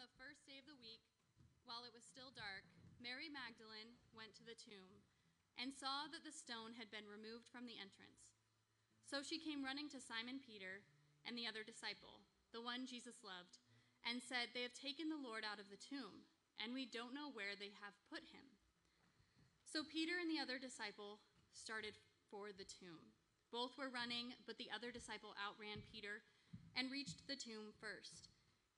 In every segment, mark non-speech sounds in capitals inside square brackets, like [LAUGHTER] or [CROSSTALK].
the first day of the week, while it was still dark, Mary Magdalene went to the tomb and saw that the stone had been removed from the entrance. So she came running to Simon Peter and the other disciple, the one Jesus loved, and said, They have taken the Lord out of the tomb, and we don't know where they have put him. So Peter and the other disciple started for the tomb. Both were running, but the other disciple outran Peter and reached the tomb first.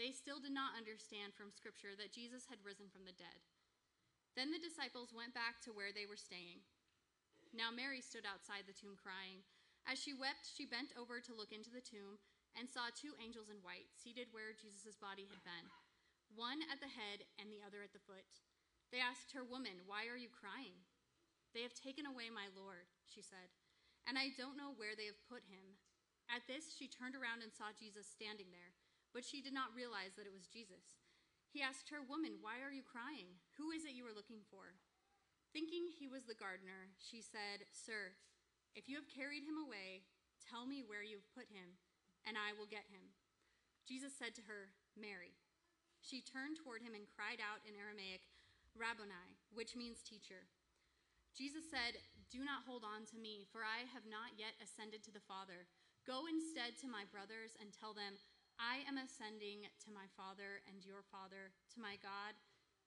They still did not understand from Scripture that Jesus had risen from the dead. Then the disciples went back to where they were staying. Now Mary stood outside the tomb crying. As she wept, she bent over to look into the tomb and saw two angels in white seated where Jesus' body had been, one at the head and the other at the foot. They asked her, Woman, why are you crying? They have taken away my Lord, she said, and I don't know where they have put him. At this, she turned around and saw Jesus standing there but she did not realize that it was Jesus. He asked her, Woman, why are you crying? Who is it you are looking for? Thinking he was the gardener, she said, Sir, if you have carried him away, tell me where you have put him, and I will get him. Jesus said to her, Mary. She turned toward him and cried out in Aramaic, Rabboni, which means teacher. Jesus said, Do not hold on to me, for I have not yet ascended to the Father. Go instead to my brothers and tell them, I am ascending to my Father and your Father, to my God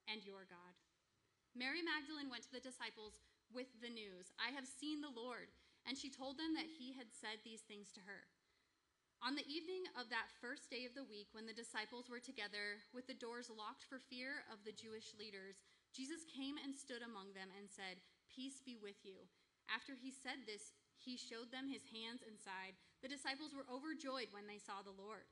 and your God. Mary Magdalene went to the disciples with the news I have seen the Lord. And she told them that he had said these things to her. On the evening of that first day of the week, when the disciples were together with the doors locked for fear of the Jewish leaders, Jesus came and stood among them and said, Peace be with you. After he said this, he showed them his hands and side. The disciples were overjoyed when they saw the Lord.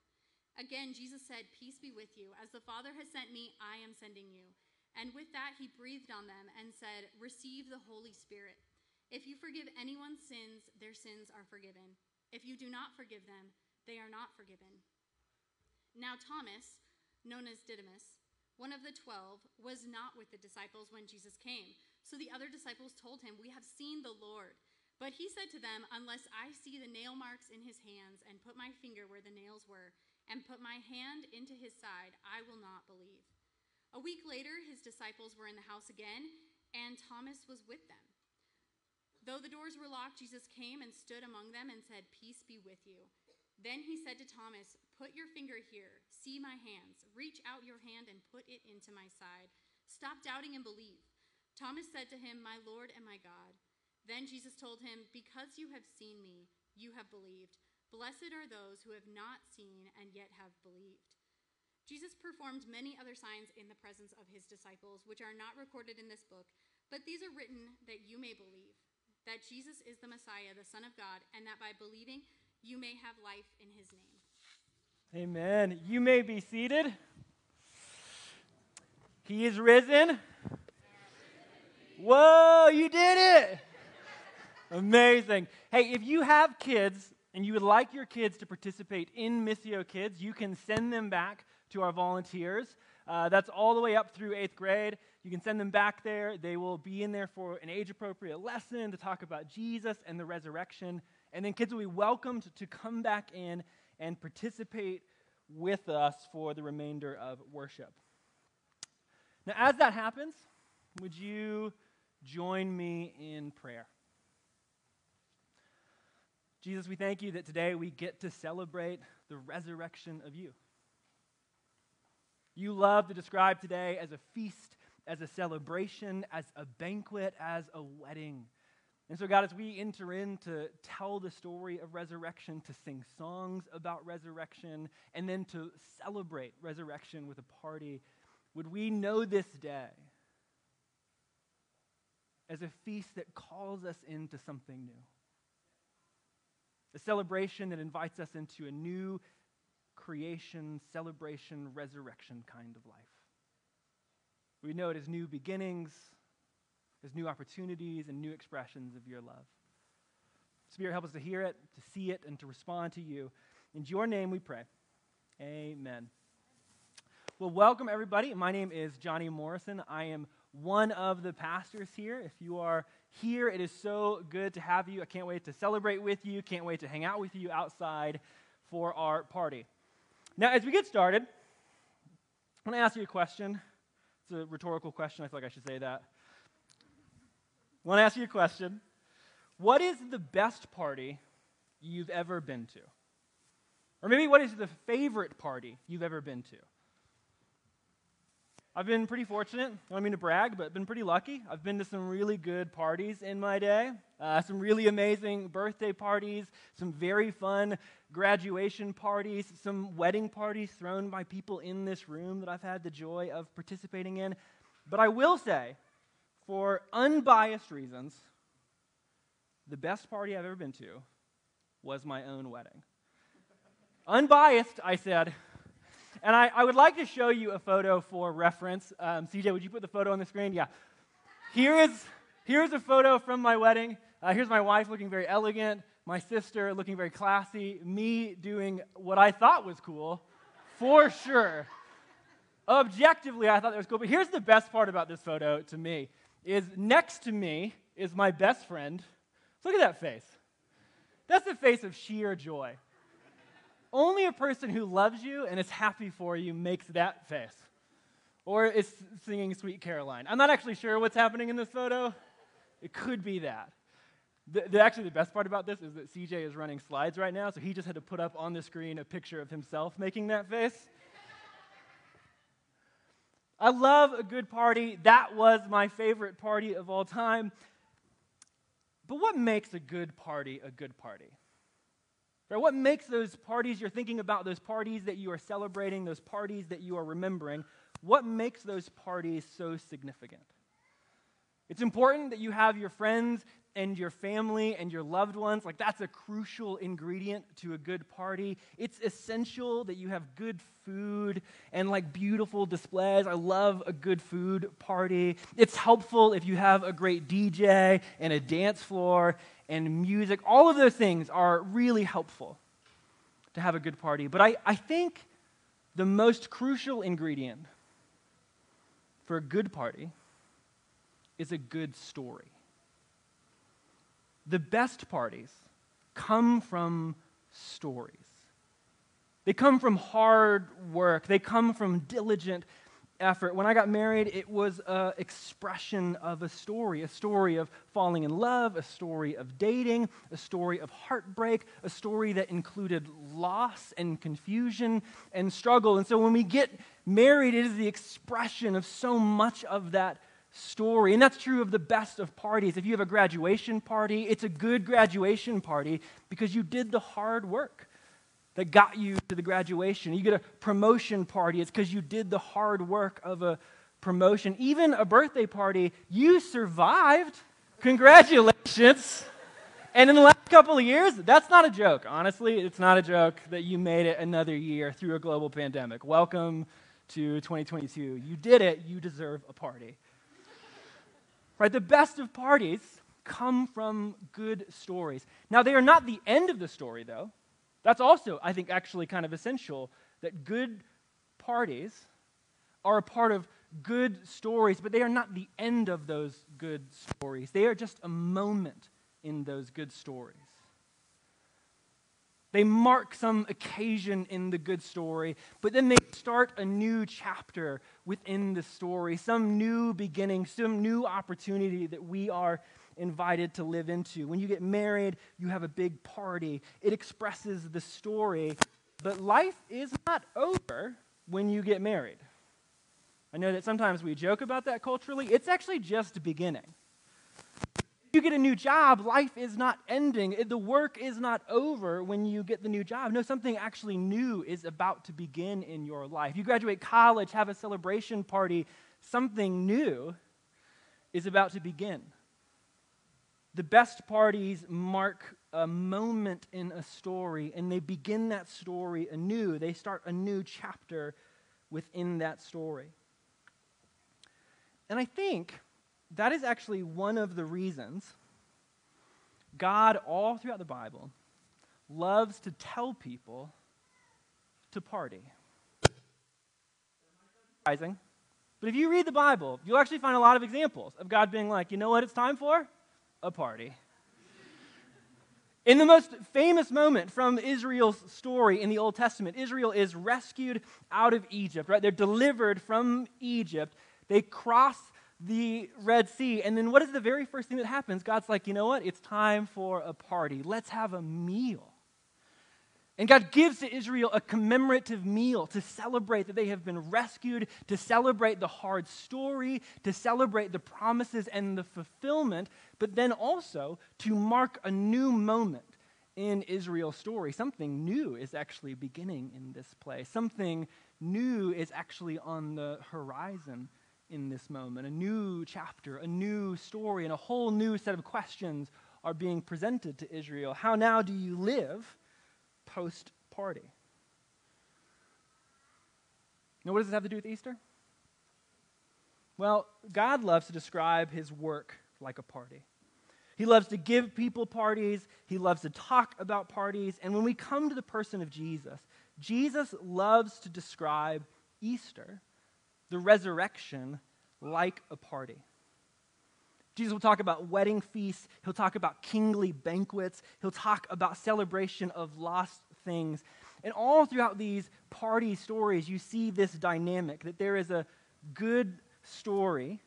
Again, Jesus said, Peace be with you. As the Father has sent me, I am sending you. And with that, he breathed on them and said, Receive the Holy Spirit. If you forgive anyone's sins, their sins are forgiven. If you do not forgive them, they are not forgiven. Now, Thomas, known as Didymus, one of the twelve, was not with the disciples when Jesus came. So the other disciples told him, We have seen the Lord. But he said to them, Unless I see the nail marks in his hands and put my finger where the nails were, and put my hand into his side, I will not believe. A week later, his disciples were in the house again, and Thomas was with them. Though the doors were locked, Jesus came and stood among them and said, Peace be with you. Then he said to Thomas, Put your finger here, see my hands, reach out your hand and put it into my side. Stop doubting and believe. Thomas said to him, My Lord and my God. Then Jesus told him, Because you have seen me, you have believed. Blessed are those who have not seen and yet have believed. Jesus performed many other signs in the presence of his disciples, which are not recorded in this book, but these are written that you may believe that Jesus is the Messiah, the Son of God, and that by believing you may have life in his name. Amen. You may be seated. He is risen. Whoa, you did it! Amazing. Hey, if you have kids, and you would like your kids to participate in Missio Kids, you can send them back to our volunteers. Uh, that's all the way up through eighth grade. You can send them back there. They will be in there for an age appropriate lesson to talk about Jesus and the resurrection. And then kids will be welcomed to come back in and participate with us for the remainder of worship. Now, as that happens, would you join me in prayer? Jesus, we thank you that today we get to celebrate the resurrection of you. You love to describe today as a feast, as a celebration, as a banquet, as a wedding. And so, God, as we enter in to tell the story of resurrection, to sing songs about resurrection, and then to celebrate resurrection with a party, would we know this day as a feast that calls us into something new? A celebration that invites us into a new creation, celebration, resurrection kind of life. We know it as new beginnings, as new opportunities, and new expressions of your love. Spirit, help us to hear it, to see it, and to respond to you. In your name we pray. Amen. Well, welcome everybody. My name is Johnny Morrison. I am one of the pastors here. If you are here, it is so good to have you. I can't wait to celebrate with you, can't wait to hang out with you outside for our party. Now, as we get started, I want to ask you a question. It's a rhetorical question. I feel like I should say that. I want to ask you a question. What is the best party you've ever been to? Or maybe what is the favorite party you've ever been to? I've been pretty fortunate. I don't mean to brag, but I've been pretty lucky. I've been to some really good parties in my day, uh, some really amazing birthday parties, some very fun graduation parties, some wedding parties thrown by people in this room that I've had the joy of participating in. But I will say, for unbiased reasons, the best party I've ever been to was my own wedding. Unbiased, I said. And I, I would like to show you a photo for reference. Um, CJ, would you put the photo on the screen? Yeah. Here is, here's a photo from my wedding. Uh, here's my wife looking very elegant, my sister looking very classy, me doing what I thought was cool, for sure. Objectively, I thought that was cool. But here's the best part about this photo to me is next to me is my best friend. Look at that face. That's the face of sheer joy. Only a person who loves you and is happy for you makes that face. Or is singing Sweet Caroline. I'm not actually sure what's happening in this photo. It could be that. The, the, actually, the best part about this is that CJ is running slides right now, so he just had to put up on the screen a picture of himself making that face. I love a good party. That was my favorite party of all time. But what makes a good party a good party? Right? What makes those parties you're thinking about, those parties that you are celebrating, those parties that you are remembering, what makes those parties so significant? It's important that you have your friends and your family and your loved ones. Like, that's a crucial ingredient to a good party. It's essential that you have good food and like beautiful displays. I love a good food party. It's helpful if you have a great DJ and a dance floor and music. All of those things are really helpful to have a good party. But I, I think the most crucial ingredient for a good party is a good story. The best parties come from stories. They come from hard work. They come from diligent effort. When I got married, it was an expression of a story a story of falling in love, a story of dating, a story of heartbreak, a story that included loss and confusion and struggle. And so when we get married, it is the expression of so much of that story. And that's true of the best of parties. If you have a graduation party, it's a good graduation party because you did the hard work that got you to the graduation. You get a promotion party, it's because you did the hard work of a promotion. Even a birthday party, you survived. Congratulations. And in the last couple of years, that's not a joke. Honestly, it's not a joke that you made it another year through a global pandemic. Welcome to 2022. You did it. You deserve a party. Right? The best of parties come from good stories. Now, they are not the end of the story, though. That's also, I think, actually kind of essential that good parties are a part of good stories, but they are not the end of those good stories. They are just a moment in those good stories. They mark some occasion in the good story, but then they start a new chapter within the story, some new beginning, some new opportunity that we are invited to live into. When you get married, you have a big party. It expresses the story, but life is not over when you get married. I know that sometimes we joke about that culturally. It's actually just beginning. You get a new job, life is not ending. The work is not over when you get the new job. No, something actually new is about to begin in your life. You graduate college, have a celebration party, something new is about to begin. The best parties mark a moment in a story, and they begin that story anew. They start a new chapter within that story. And I think that is actually one of the reasons God, all throughout the Bible, loves to tell people to party. But if you read the Bible, you'll actually find a lot of examples of God being like, you know what it's time for? A party. In the most famous moment from Israel's story in the Old Testament, Israel is rescued out of Egypt, right? They're delivered from Egypt. They cross the Red Sea. And then what is the very first thing that happens? God's like, you know what? It's time for a party. Let's have a meal. And God gives to Israel a commemorative meal to celebrate that they have been rescued, to celebrate the hard story, to celebrate the promises and the fulfillment, but then also to mark a new moment in Israel's story. Something new is actually beginning in this place. Something new is actually on the horizon in this moment. A new chapter, a new story, and a whole new set of questions are being presented to Israel. How now do you live post party? Now, what does this have to do with Easter? Well, God loves to describe his work like a party. He loves to give people parties. He loves to talk about parties. And when we come to the person of Jesus, Jesus loves to describe Easter the resurrection like a party. Jesus will talk about wedding feasts. He'll talk about kingly banquets. He'll talk about celebration of lost things. And all throughout these party stories, you see this dynamic that there is a good story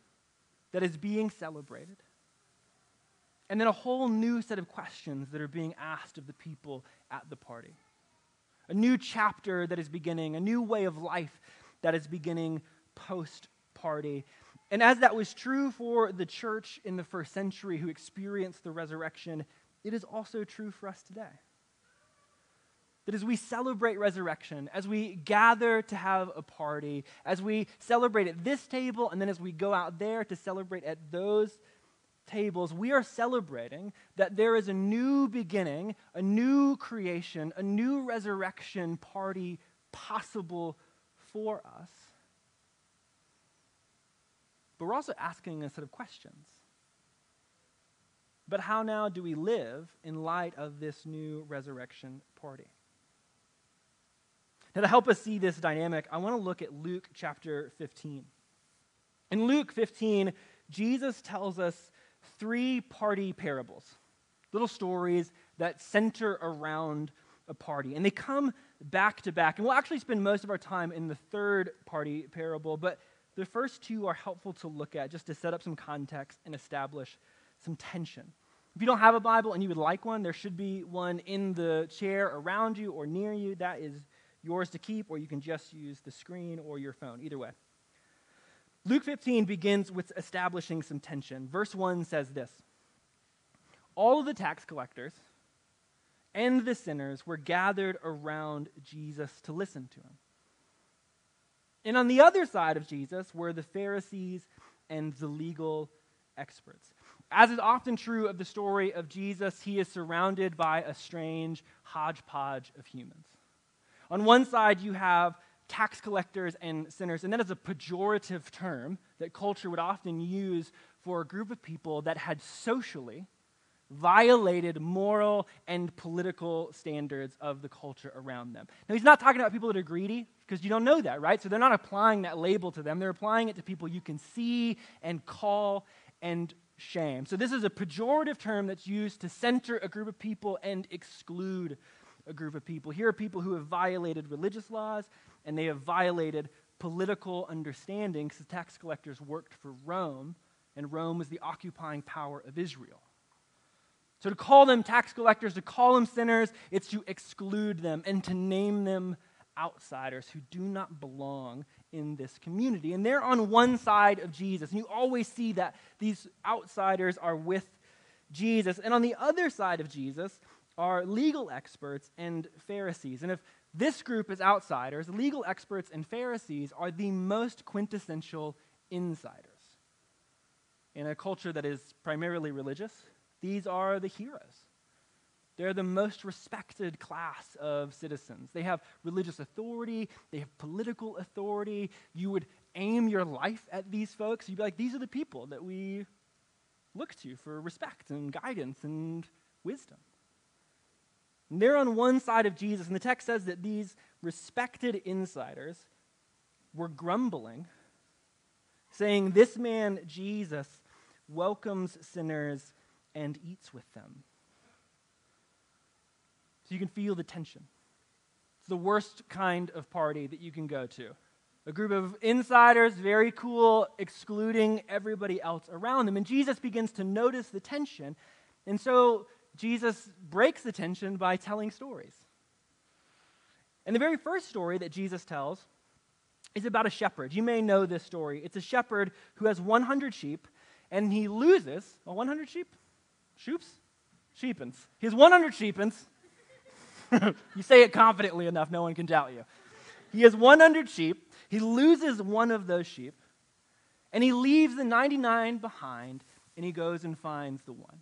that is being celebrated, and then a whole new set of questions that are being asked of the people at the party. A new chapter that is beginning, a new way of life that is beginning post party. And as that was true for the church in the first century who experienced the resurrection, it is also true for us today. That as we celebrate resurrection, as we gather to have a party, as we celebrate at this table, and then as we go out there to celebrate at those tables, we are celebrating that there is a new beginning, a new creation, a new resurrection party possible for us but we're also asking a set of questions. But how now do we live in light of this new resurrection party? Now, to help us see this dynamic, I want to look at Luke chapter 15. In Luke 15, Jesus tells us three party parables, little stories that center around a party. And they come back to back. And we'll actually spend most of our time in the third party parable, but the first two are helpful to look at just to set up some context and establish some tension. If you don't have a Bible and you would like one, there should be one in the chair around you or near you. That is yours to keep, or you can just use the screen or your phone, either way. Luke 15 begins with establishing some tension. Verse 1 says this All of the tax collectors and the sinners were gathered around Jesus to listen to him. And on the other side of Jesus were the Pharisees and the legal experts. As is often true of the story of Jesus, he is surrounded by a strange hodgepodge of humans. On one side, you have tax collectors and sinners, and that is a pejorative term that culture would often use for a group of people that had socially violated moral and political standards of the culture around them. Now, he's not talking about people that are greedy, because you don't know that, right? So they're not applying that label to them. They're applying it to people you can see and call and shame. So this is a pejorative term that's used to center a group of people and exclude a group of people. Here are people who have violated religious laws and they have violated political understanding because the tax collectors worked for Rome, and Rome was the occupying power of Israel. So to call them tax collectors, to call them sinners, it's to exclude them and to name them outsiders who do not belong in this community. And they're on one side of Jesus. And you always see that these outsiders are with Jesus. And on the other side of Jesus are legal experts and Pharisees. And if this group is outsiders, legal experts and Pharisees are the most quintessential insiders. In a culture that is primarily religious, these are the heroes. They're the most respected class of citizens. They have religious authority, they have political authority. You would aim your life at these folks, you'd be like, these are the people that we look to for respect and guidance and wisdom. And they're on one side of Jesus, and the text says that these respected insiders were grumbling, saying, This man, Jesus, welcomes sinners and eats with them. So you can feel the tension. It's the worst kind of party that you can go to. A group of insiders, very cool, excluding everybody else around them. And Jesus begins to notice the tension. And so Jesus breaks the tension by telling stories. And the very first story that Jesus tells is about a shepherd. You may know this story. It's a shepherd who has 100 sheep, and he loses well, 100 sheep? Shoops? Sheepins. He has 100 sheepins. [LAUGHS] you say it confidently enough, no one can doubt you. He has 100 sheep. He loses one of those sheep, and he leaves the 99 behind, and he goes and finds the one.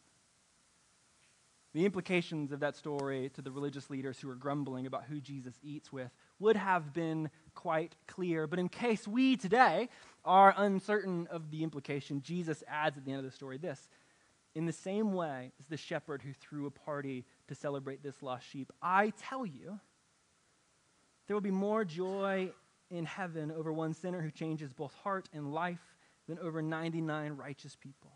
The implications of that story to the religious leaders who are grumbling about who Jesus eats with would have been quite clear. But in case we today are uncertain of the implication, Jesus adds at the end of the story this In the same way as the shepherd who threw a party to celebrate this lost sheep, I tell you, there will be more joy in heaven over one sinner who changes both heart and life than over 99 righteous people.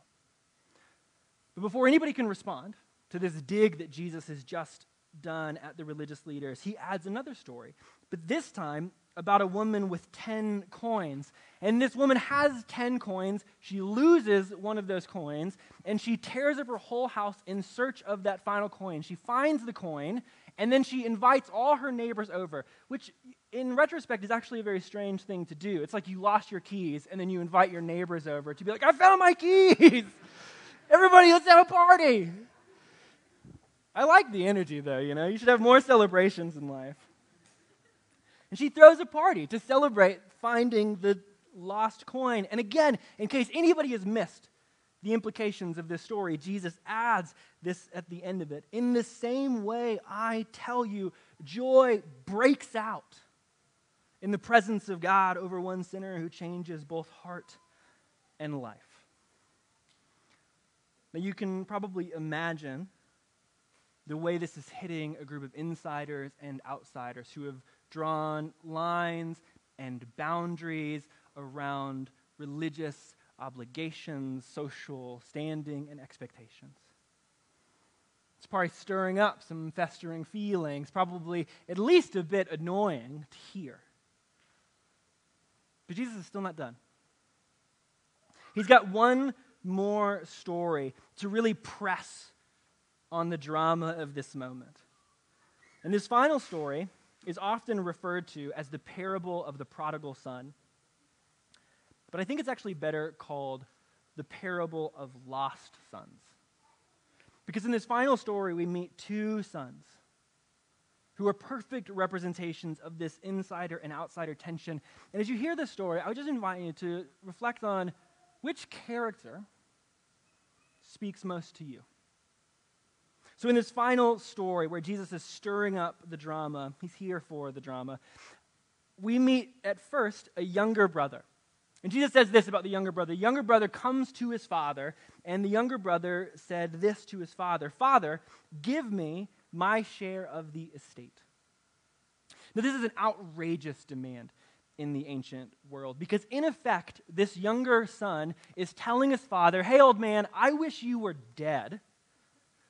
But before anybody can respond, to this dig that Jesus has just done at the religious leaders, he adds another story, but this time about a woman with 10 coins. And this woman has 10 coins. She loses one of those coins, and she tears up her whole house in search of that final coin. She finds the coin, and then she invites all her neighbors over, which in retrospect is actually a very strange thing to do. It's like you lost your keys, and then you invite your neighbors over to be like, I found my keys! [LAUGHS] Everybody, let's have a party! I like the energy, though, you know. You should have more celebrations in life. And she throws a party to celebrate finding the lost coin. And again, in case anybody has missed the implications of this story, Jesus adds this at the end of it. In the same way, I tell you, joy breaks out in the presence of God over one sinner who changes both heart and life. Now, you can probably imagine the way this is hitting a group of insiders and outsiders who have drawn lines and boundaries around religious obligations, social standing, and expectations. It's probably stirring up some festering feelings, probably at least a bit annoying to hear. But Jesus is still not done. He's got one more story to really press on the drama of this moment. And this final story is often referred to as the parable of the prodigal son. But I think it's actually better called the parable of lost sons. Because in this final story, we meet two sons who are perfect representations of this insider and outsider tension. And as you hear this story, I would just invite you to reflect on which character speaks most to you. So, in this final story where Jesus is stirring up the drama, he's here for the drama, we meet at first a younger brother. And Jesus says this about the younger brother. The younger brother comes to his father, and the younger brother said this to his father Father, give me my share of the estate. Now, this is an outrageous demand in the ancient world because, in effect, this younger son is telling his father, Hey, old man, I wish you were dead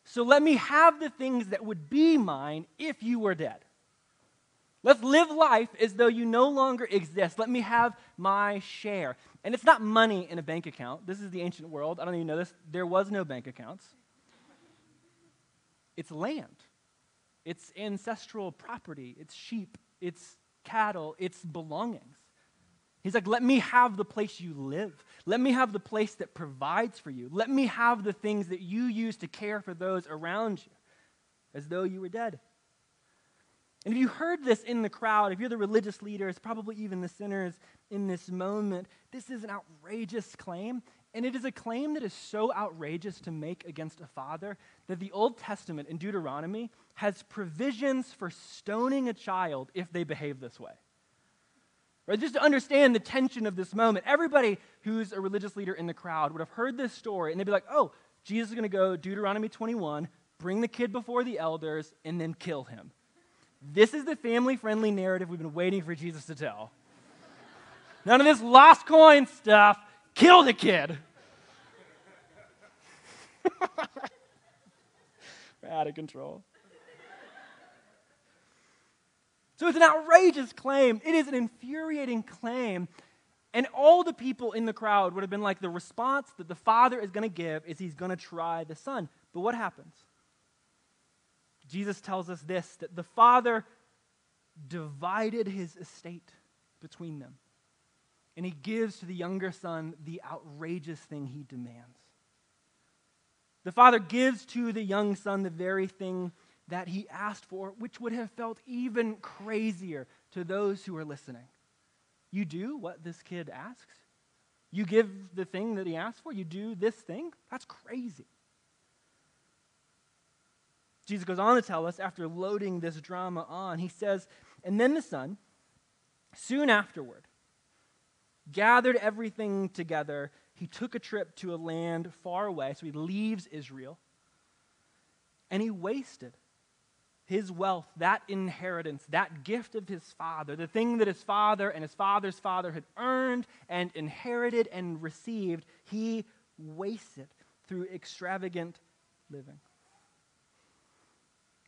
so let me have the things that would be mine if you were dead. Let's live life as though you no longer exist. Let me have my share. And it's not money in a bank account. This is the ancient world. I don't even know this. There was no bank accounts. It's land, it's ancestral property, it's sheep, it's cattle, it's belongings. He's like, let me have the place you live. Let me have the place that provides for you. Let me have the things that you use to care for those around you as though you were dead. And if you heard this in the crowd, if you're the religious leaders, probably even the sinners in this moment, this is an outrageous claim. And it is a claim that is so outrageous to make against a father that the Old Testament in Deuteronomy has provisions for stoning a child if they behave this way. Right? Just to understand the tension of this moment, everybody who's a religious leader in the crowd would have heard this story and they'd be like, oh, Jesus is going to go Deuteronomy 21, bring the kid before the elders, and then kill him. This is the family friendly narrative we've been waiting for Jesus to tell. None of this lost coin stuff. Kill the kid. [LAUGHS] We're out of control. So it's an outrageous claim. It is an infuriating claim. And all the people in the crowd would have been like, the response that the father is going to give is he's going to try the son. But what happens? Jesus tells us this that the father divided his estate between them. And he gives to the younger son the outrageous thing he demands. The father gives to the young son the very thing that he asked for, which would have felt even crazier to those who are listening. You do what this kid asks? You give the thing that he asked for? You do this thing? That's crazy. Jesus goes on to tell us, after loading this drama on, he says, And then the son, soon afterward, gathered everything together. He took a trip to a land far away, so he leaves Israel, and he wasted his wealth, that inheritance, that gift of his father, the thing that his father and his father's father had earned and inherited and received, he wasted through extravagant living.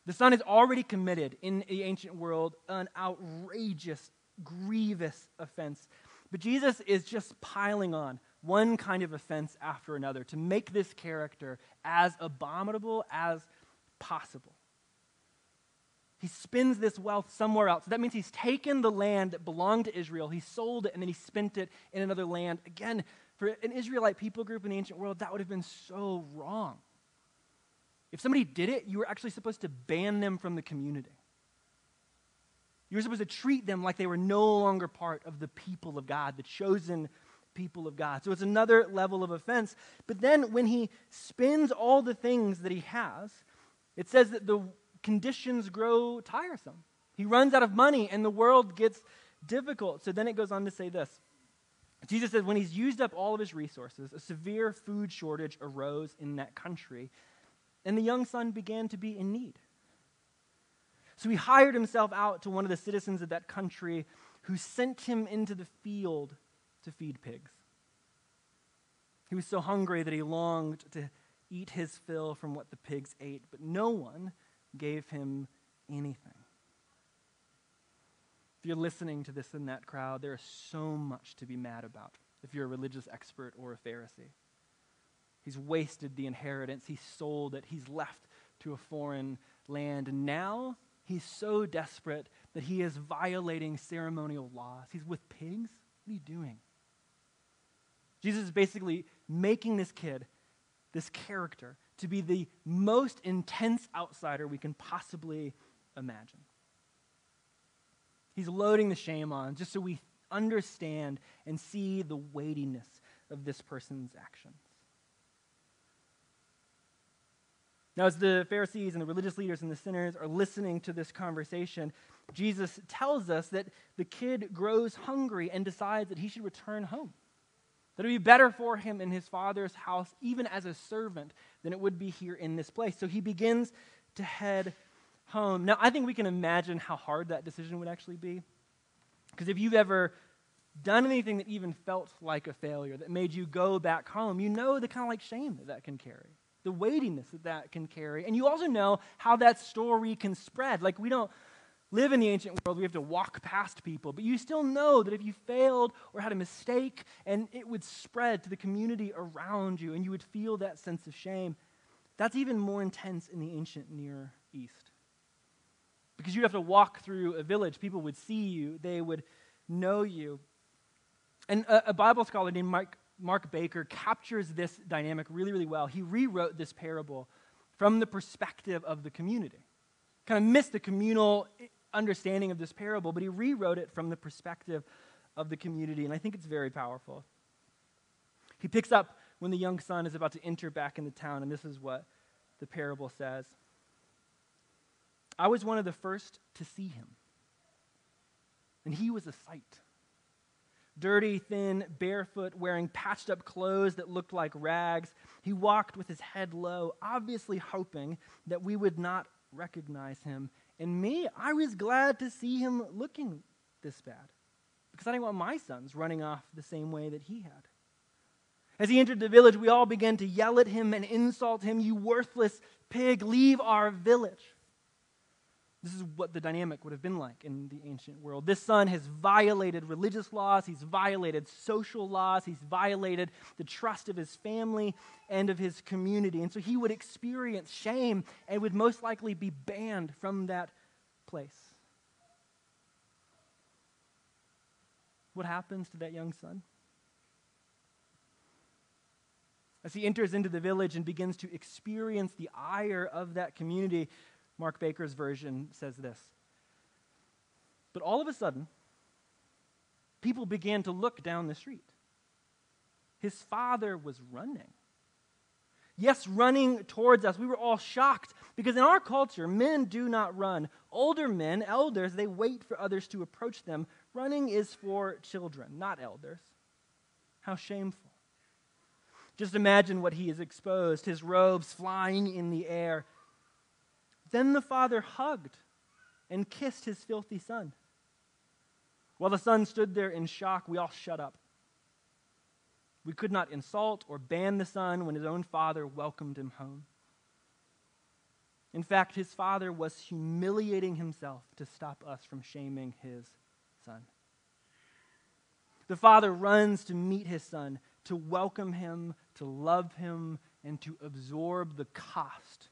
The son has already committed in the ancient world an outrageous, grievous offense. But Jesus is just piling on one kind of offense after another to make this character as abominable as possible. He spends this wealth somewhere else. That means he's taken the land that belonged to Israel, he sold it, and then he spent it in another land. Again, for an Israelite people group in the ancient world, that would have been so wrong. If somebody did it, you were actually supposed to ban them from the community. You were supposed to treat them like they were no longer part of the people of God, the chosen people of God. So it's another level of offense. But then when he spends all the things that he has, it says that the conditions grow tiresome. He runs out of money and the world gets difficult. So then it goes on to say this Jesus says, when he's used up all of his resources, a severe food shortage arose in that country, and the young son began to be in need. So he hired himself out to one of the citizens of that country who sent him into the field to feed pigs. He was so hungry that he longed to eat his fill from what the pigs ate, but no one gave him anything. If you're listening to this in that crowd, there is so much to be mad about if you're a religious expert or a Pharisee. He's wasted the inheritance, he's sold it, he's left to a foreign land, and now he's so desperate that he is violating ceremonial laws. He's with pigs? What are you doing? Jesus is basically making this kid, this character, to be the most intense outsider we can possibly imagine. He's loading the shame on just so we understand and see the weightiness of this person's actions. Now, as the Pharisees and the religious leaders and the sinners are listening to this conversation, Jesus tells us that the kid grows hungry and decides that he should return home. That it would be better for him in his father's house, even as a servant, than it would be here in this place. So he begins to head home. Now, I think we can imagine how hard that decision would actually be. Because if you've ever done anything that even felt like a failure, that made you go back home, you know the kind of like shame that that can carry, the weightiness that that can carry. And you also know how that story can spread. Like, we don't live in the ancient world, we have to walk past people. But you still know that if you failed or had a mistake, and it would spread to the community around you, and you would feel that sense of shame. That's even more intense in the ancient Near East. Because you'd have to walk through a village, people would see you, they would know you. And a, a Bible scholar named Mark, Mark Baker captures this dynamic really, really well. He rewrote this parable from the perspective of the community. Kind of missed the communal understanding of this parable, but he rewrote it from the perspective of the community, and I think it's very powerful. He picks up when the young son is about to enter back into town, and this is what the parable says I was one of the first to see him, and he was a sight, dirty, thin, barefoot, wearing patched up clothes that looked like rags. He walked with his head low, obviously hoping that we would not recognize him. And me, I was glad to see him looking this bad because I didn't want my sons running off the same way that he had. As he entered the village, we all began to yell at him and insult him, You worthless pig, leave our village. This is what the dynamic would have been like in the ancient world. This son has violated religious laws, he's violated social laws, he's violated the trust of his family and of his community. And so he would experience shame and would most likely be banned from that place. What happens to that young son? As he enters into the village and begins to experience the ire of that community, Mark Baker's version says this. But all of a sudden, people began to look down the street. His father was running. Yes, running towards us. We were all shocked because in our culture, men do not run. Older men, elders, they wait for others to approach them. Running is for children, not elders. How shameful. Just imagine what he has exposed his robes flying in the air, then the father hugged and kissed his filthy son. While the son stood there in shock, we all shut up. We could not insult or ban the son when his own father welcomed him home. In fact, his father was humiliating himself to stop us from shaming his son. The father runs to meet his son, to welcome him, to love him, and to absorb the cost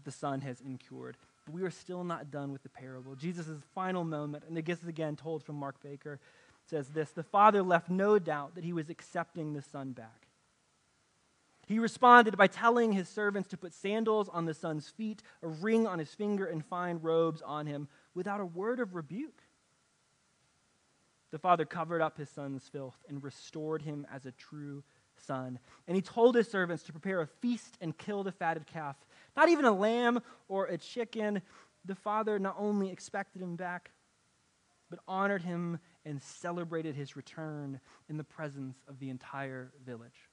that the Son has incurred. But we are still not done with the parable. Jesus' final moment, and this is again told from Mark Baker, says this The Father left no doubt that he was accepting the Son back. He responded by telling his servants to put sandals on the son's feet, a ring on his finger, and fine robes on him, without a word of rebuke. The father covered up his son's filth and restored him as a true son. And he told his servants to prepare a feast and kill the fatted calf not even a lamb or a chicken. The father not only expected him back, but honored him and celebrated his return in the presence of the entire village.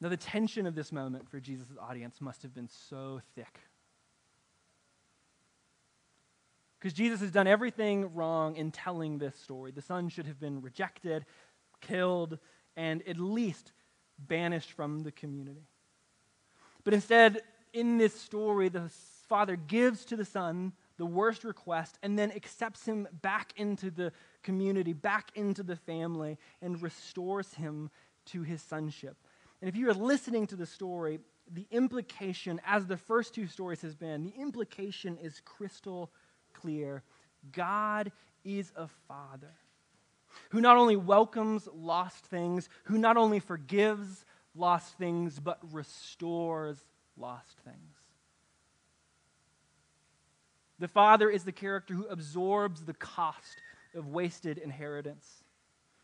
Now, the tension of this moment for Jesus' audience must have been so thick. Because Jesus has done everything wrong in telling this story. The son should have been rejected, killed, and at least banished from the community. But instead, in this story, the father gives to the son the worst request and then accepts him back into the community, back into the family, and restores him to his sonship. And if you are listening to the story, the implication, as the first two stories has been, the implication is crystal clear. God is a father who not only welcomes lost things, who not only forgives lost things, but restores lost things. The Father is the character who absorbs the cost of wasted inheritance,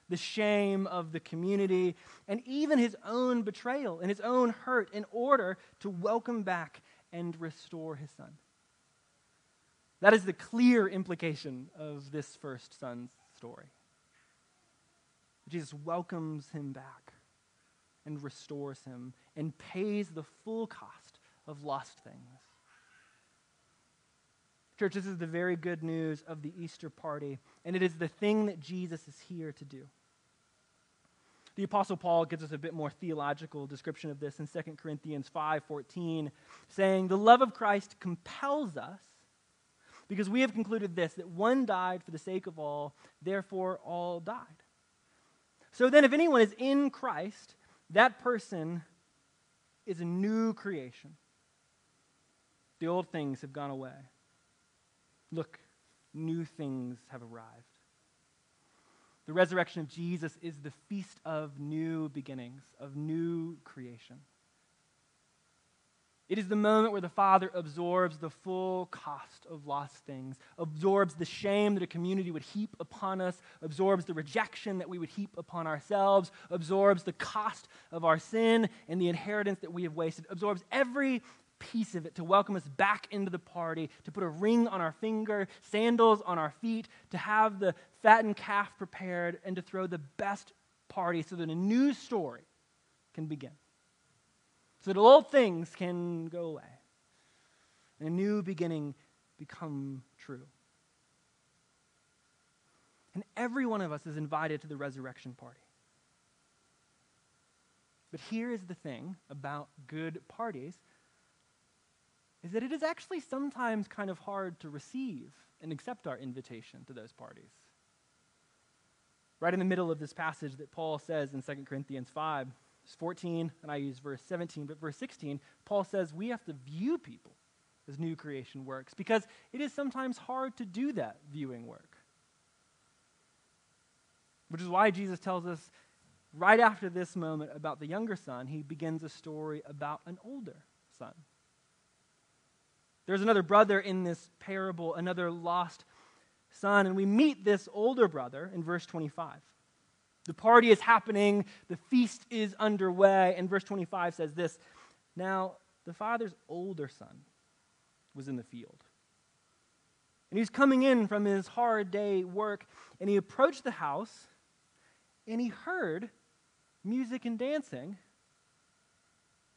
the shame of the community, and even his own betrayal and his own hurt in order to welcome back and restore his son. That is the clear implication of this first son's story. Jesus welcomes him back and restores him and pays the full cost of lost things. Church, this is the very good news of the Easter party, and it is the thing that Jesus is here to do. The apostle Paul gives us a bit more theological description of this in 2 Corinthians 5:14, saying, "The love of Christ compels us because we have concluded this that one died for the sake of all, therefore all died." So then if anyone is in Christ, that person is a new creation. The old things have gone away. Look, new things have arrived. The resurrection of Jesus is the feast of new beginnings, of new creation. It is the moment where the Father absorbs the full cost of lost things, absorbs the shame that a community would heap upon us, absorbs the rejection that we would heap upon ourselves, absorbs the cost of our sin and the inheritance that we have wasted, absorbs every piece of it, to welcome us back into the party, to put a ring on our finger, sandals on our feet, to have the fattened calf prepared, and to throw the best party so that a new story can begin. So that old things can go away and a new beginning become true. And every one of us is invited to the resurrection party. But here is the thing about good parties is that it is actually sometimes kind of hard to receive and accept our invitation to those parties. Right in the middle of this passage that Paul says in 2 Corinthians 5, verse 14, and I use verse 17, but verse 16, Paul says we have to view people as new creation works because it is sometimes hard to do that viewing work. Which is why Jesus tells us right after this moment about the younger son, he begins a story about an older son. There's another brother in this parable, another lost son, and we meet this older brother in verse 25. The party is happening, the feast is underway, and verse 25 says this Now, the father's older son was in the field. And he was coming in from his hard day work, and he approached the house and he heard music and dancing,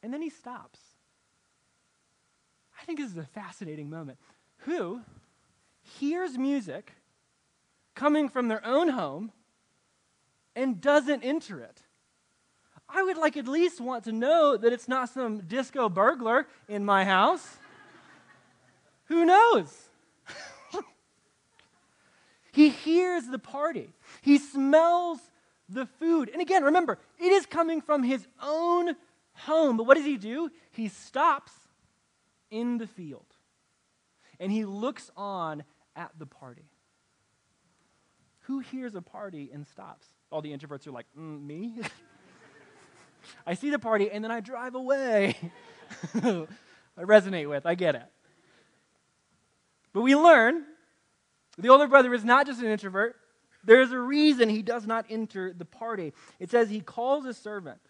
and then he stops. I think this is a fascinating moment. Who hears music coming from their own home and doesn't enter it? I would like at least want to know that it's not some disco burglar in my house. Who knows? [LAUGHS] he hears the party. He smells the food. And again, remember, it is coming from his own home. But what does he do? He stops in the field and he looks on at the party. Who hears a party and stops? All the introverts are like, mm, me? [LAUGHS] I see the party and then I drive away. [LAUGHS] I resonate with, I get it. But we learn the older brother is not just an introvert, there's a reason he does not enter the party. It says he calls a servant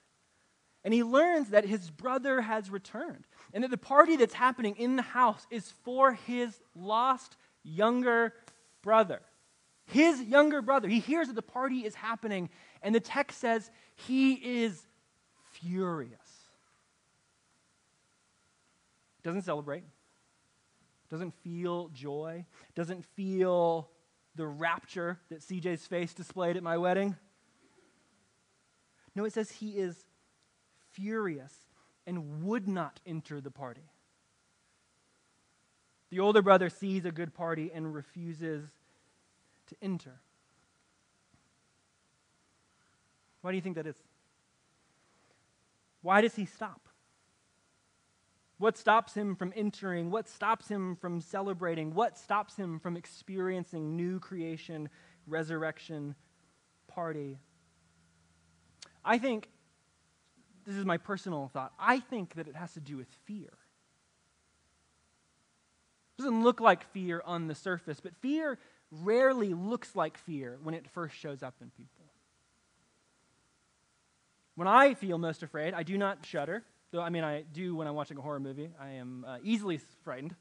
and he learns that his brother has returned and that the party that's happening in the house is for his lost younger brother. His younger brother. He hears that the party is happening and the text says he is furious. Doesn't celebrate, doesn't feel joy, doesn't feel the rapture that CJ's face displayed at my wedding. No, it says he is furious and would not enter the party. The older brother sees a good party and refuses to enter. Why do you think that is? Why does he stop? What stops him from entering? What stops him from celebrating? What stops him from experiencing new creation, resurrection, party? I think, this is my personal thought, I think that it has to do with fear. It doesn't look like fear on the surface, but fear rarely looks like fear when it first shows up in people. When I feel most afraid, I do not shudder. Though, I mean, I do when I'm watching a horror movie. I am uh, easily frightened.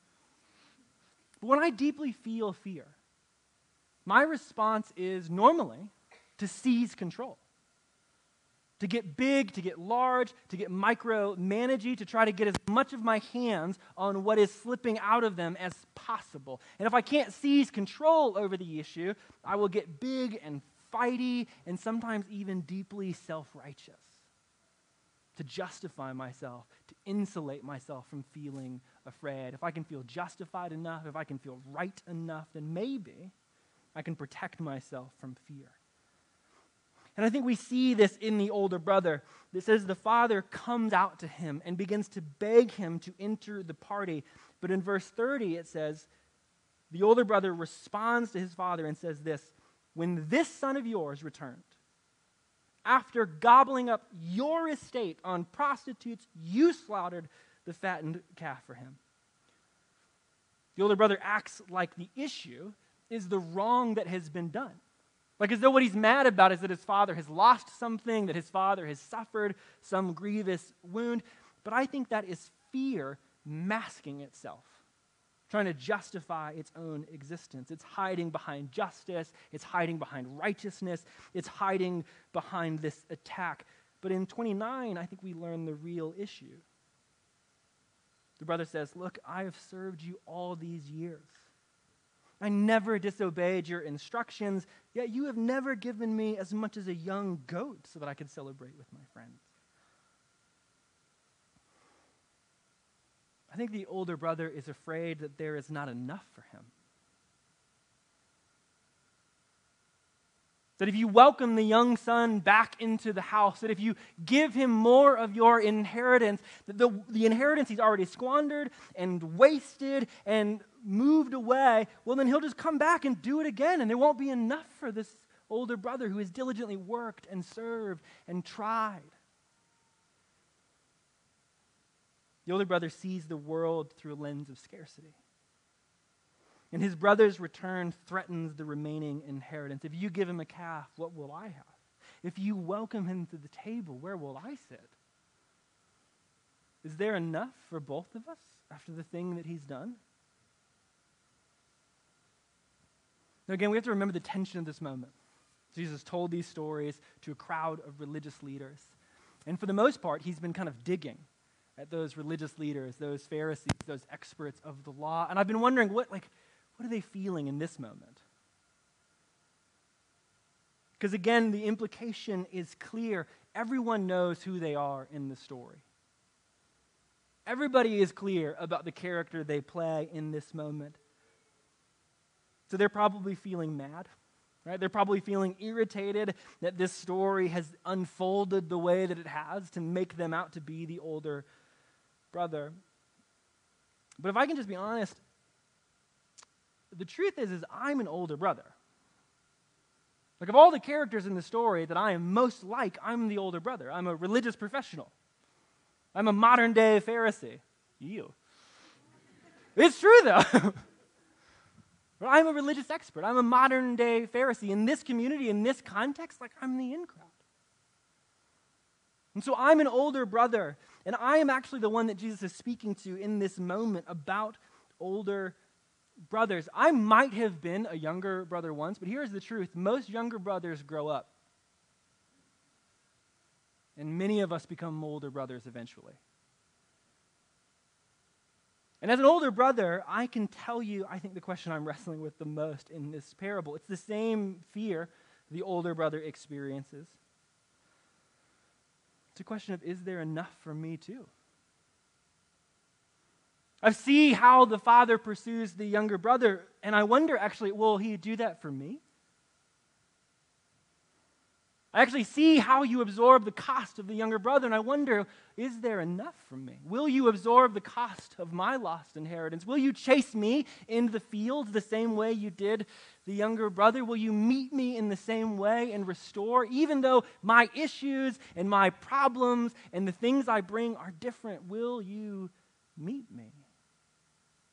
But when I deeply feel fear, my response is normally to seize control. To get big, to get large, to get micromanagey, to try to get as much of my hands on what is slipping out of them as possible. And if I can't seize control over the issue, I will get big and fighty and sometimes even deeply self righteous to justify myself, to insulate myself from feeling afraid. If I can feel justified enough, if I can feel right enough, then maybe I can protect myself from fear. And I think we see this in the older brother. That says the father comes out to him and begins to beg him to enter the party. But in verse 30, it says, the older brother responds to his father and says this When this son of yours returned, after gobbling up your estate on prostitutes, you slaughtered the fattened calf for him. The older brother acts like the issue is the wrong that has been done. Like as though what he's mad about is that his father has lost something, that his father has suffered some grievous wound. But I think that is fear masking itself, trying to justify its own existence. It's hiding behind justice, it's hiding behind righteousness, it's hiding behind this attack. But in 29, I think we learn the real issue. The brother says, Look, I have served you all these years. I never disobeyed your instructions, yet you have never given me as much as a young goat so that I could celebrate with my friends. I think the older brother is afraid that there is not enough for him. That if you welcome the young son back into the house, that if you give him more of your inheritance, that the, the inheritance he's already squandered and wasted and moved away, well, then he'll just come back and do it again, and there won't be enough for this older brother who has diligently worked and served and tried. The older brother sees the world through a lens of scarcity. And his brother's return threatens the remaining inheritance. If you give him a calf, what will I have? If you welcome him to the table, where will I sit? Is there enough for both of us after the thing that he's done? Now, again, we have to remember the tension of this moment. Jesus told these stories to a crowd of religious leaders. And for the most part, he's been kind of digging at those religious leaders, those Pharisees, those experts of the law. And I've been wondering, what, like, what are they feeling in this moment? Because again, the implication is clear. Everyone knows who they are in the story. Everybody is clear about the character they play in this moment. So they're probably feeling mad, right? They're probably feeling irritated that this story has unfolded the way that it has to make them out to be the older brother. But if I can just be honest, the truth is is I'm an older brother. Like of all the characters in the story that I am most like, I'm the older brother. I'm a religious professional. I'm a modern day Pharisee. You. It's true though. [LAUGHS] I'm a religious expert. I'm a modern day Pharisee. In this community, in this context, like I'm the in crowd. And so I'm an older brother, and I am actually the one that Jesus is speaking to in this moment about older brothers. I might have been a younger brother once, but here's the truth most younger brothers grow up. And many of us become older brothers eventually. And as an older brother, I can tell you, I think the question I'm [LAUGHS] wrestling with the most in this parable. It's the same fear the older brother experiences. It's a question of is there enough for me too? I see how the father pursues the younger brother, and I wonder actually, will he do that for me? I actually see how you absorb the cost of the younger brother, and I wonder, is there enough from me? Will you absorb the cost of my lost inheritance? Will you chase me into the fields the same way you did the younger brother? Will you meet me in the same way and restore, even though my issues and my problems and the things I bring are different? Will you meet me?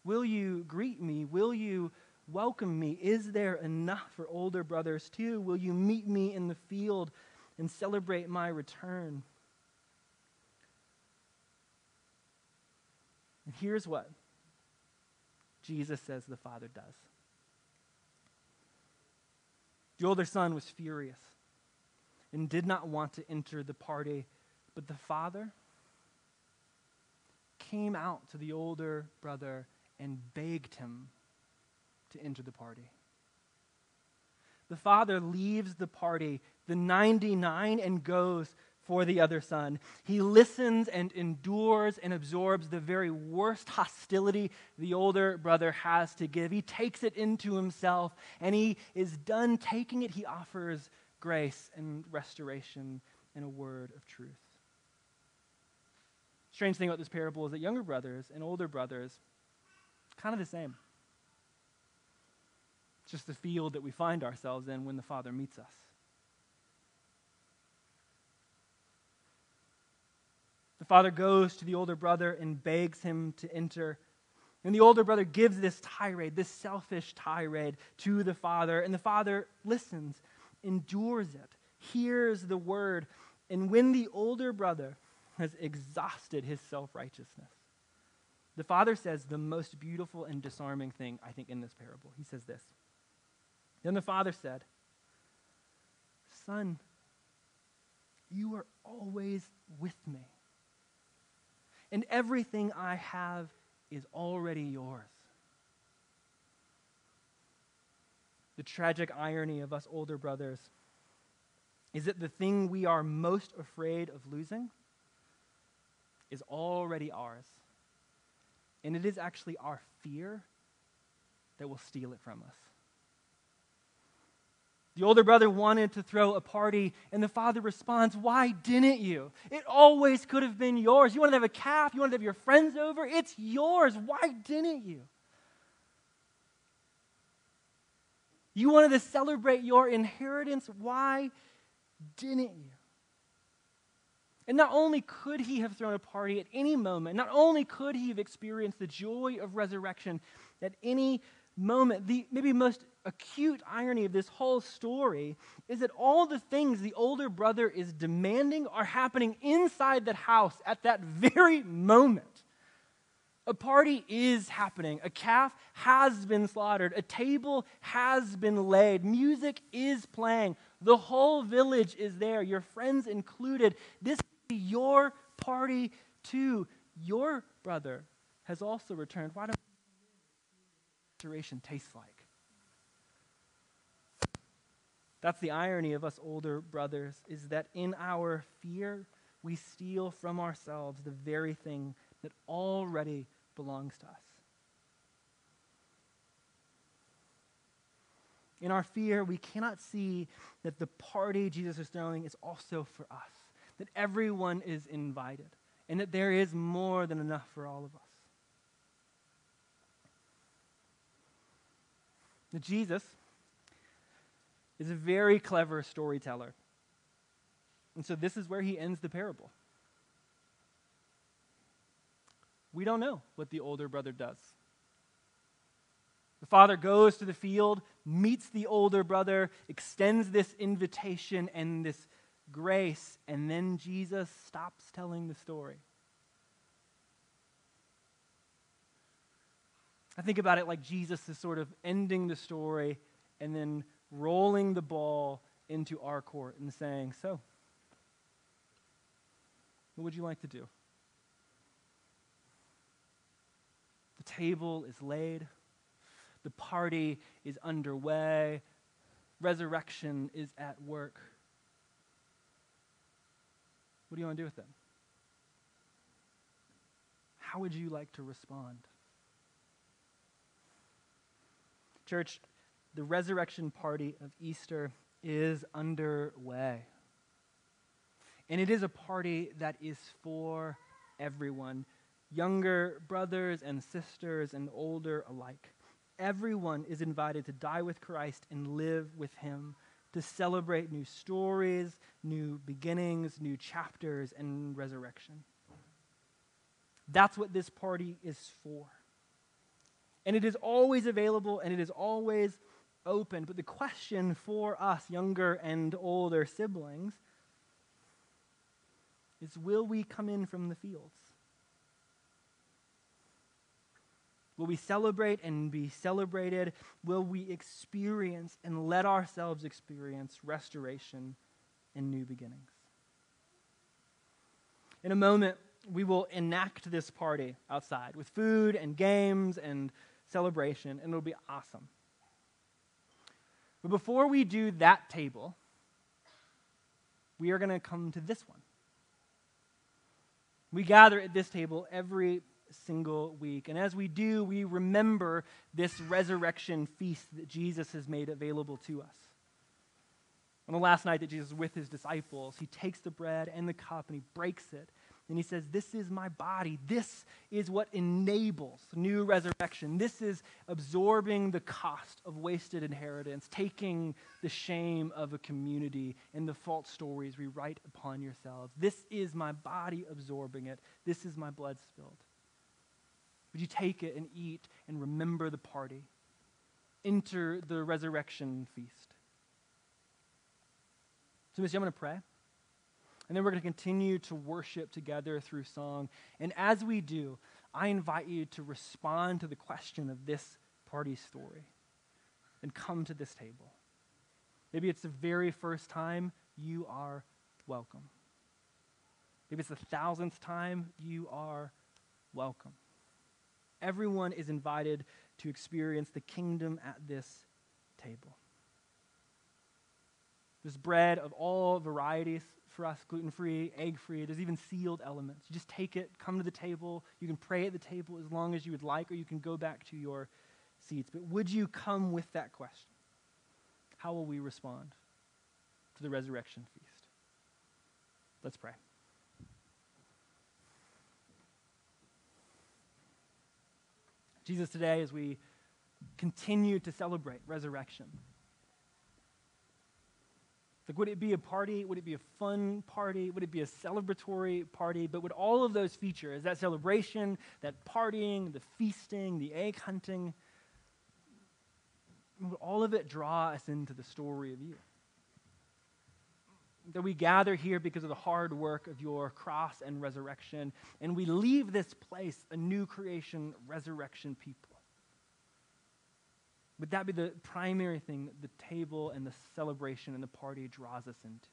Will you greet me? Will you welcome me? Is there enough for older brothers too? Will you meet me in the field and celebrate my return? And here's what Jesus says the Father does. The older son was furious and did not want to enter the party, but the father came out to the older brother and begged him to enter the party. The father leaves the party, the 99, and goes for the other son. He listens and endures and absorbs the very worst hostility the older brother has to give. He takes it into himself, and he is done taking it. He offers grace and restoration and a word of truth. Strange thing about this parable is that younger brothers and older brothers, kind of the same. Just the field that we find ourselves in when the Father meets us. The father goes to the older brother and begs him to enter. And the older brother gives this tirade, this selfish tirade to the father. And the father listens, endures it, hears the word. And when the older brother has exhausted his self righteousness, the father says the most beautiful and disarming thing, I think, in this parable. He says this Then the father said, Son, you are always with me, and everything I have is already yours. The tragic irony of us older brothers is that the thing we are most afraid of losing is already ours. And it is actually our fear that will steal it from us. The older brother wanted to throw a party, and the father responds, Why didn't you? It always could have been yours. You wanted to have a calf, you wanted to have your friends over. It's yours. Why didn't you? You wanted to celebrate your inheritance. Why didn't you? And not only could he have thrown a party at any moment, not only could he have experienced the joy of resurrection at any moment, the maybe most acute irony of this whole story is that all the things the older brother is demanding are happening inside that house at that [LAUGHS] very moment. A party is happening. A calf has been slaughtered. A table has been laid. Music is playing. The whole village is there, your friends included. This is your party too. Your brother has also returned. Why don't restoration taste like? That's the irony of us older brothers, is that in our fear, we steal from ourselves the very thing that already belongs to us. In our fear, we cannot see that the party Jesus is throwing is also for us, that everyone is invited, and that there is more than enough for all of us. That Jesus is a very clever storyteller. And so this is where he ends the parable. We don't know what the older brother does. The father goes to the field, meets the older brother, extends this invitation and this grace, and then Jesus stops telling the story. I think about it like Jesus is sort of ending the story and then rolling the ball into our court and saying, So, what would you like to do? The table is laid, the party is underway, resurrection is at work. What do you want to do with them? How would you like to respond? Church, the resurrection party of Easter is underway. And it is a party that is for everyone younger brothers and sisters and older alike. Everyone is invited to die with Christ and live with him, to celebrate new stories, new beginnings, new chapters, and resurrection. That's what this party is for. And it is always available and it is always open. But the question for us, younger and older siblings, is will we come in from the fields? Will we celebrate and be celebrated? Will we experience and let ourselves experience restoration and new beginnings? In a moment, we will enact this party outside with food and games and celebration, and it'll be awesome. But before we do that table, we are going to come to this one. We gather at this table every single week. And as we do, we remember this resurrection feast that Jesus has made available to us. On the last night that Jesus was with his disciples, he takes the bread and the cup and he breaks it. And he says, This is my body. This is what enables new resurrection. This is absorbing the cost of wasted inheritance, taking the shame of a community and the false stories we write upon yourselves. This is my body absorbing it. This is my blood spilled. Would you take it and eat and remember the party? Enter the resurrection feast. So, Missy, I'm going to pray. And then we're going to continue to worship together through song. And as we do, I invite you to respond to the question of this party story and come to this table. Maybe it's the very first time you are welcome. Maybe it's the thousandth time you are welcome. Everyone is invited to experience the kingdom at this table. There's bread of all varieties for us gluten free, egg free. There's even sealed elements. You just take it, come to the table. You can pray at the table as long as you would like, or you can go back to your seats. But would you come with that question? How will we respond to the resurrection feast? Let's pray. Jesus, today, as we continue to celebrate resurrection, like, would it be a party? Would it be a fun party? Would it be a celebratory party? But would all of those features, that celebration, that partying, the feasting, the egg hunting, would all of it draw us into the story of you? That we gather here because of the hard work of your cross and resurrection, and we leave this place a new creation, resurrection people. Would that be the primary thing that the table and the celebration and the party draws us into?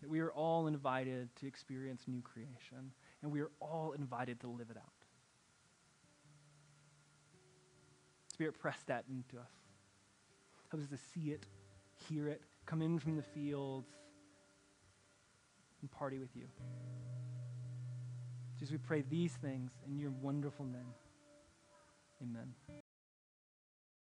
That we are all invited to experience new creation, and we are all invited to live it out. Spirit, press that into us. Help us to see it, hear it, come in from the fields, and party with you. Jesus, we pray these things in your wonderful name. Amen.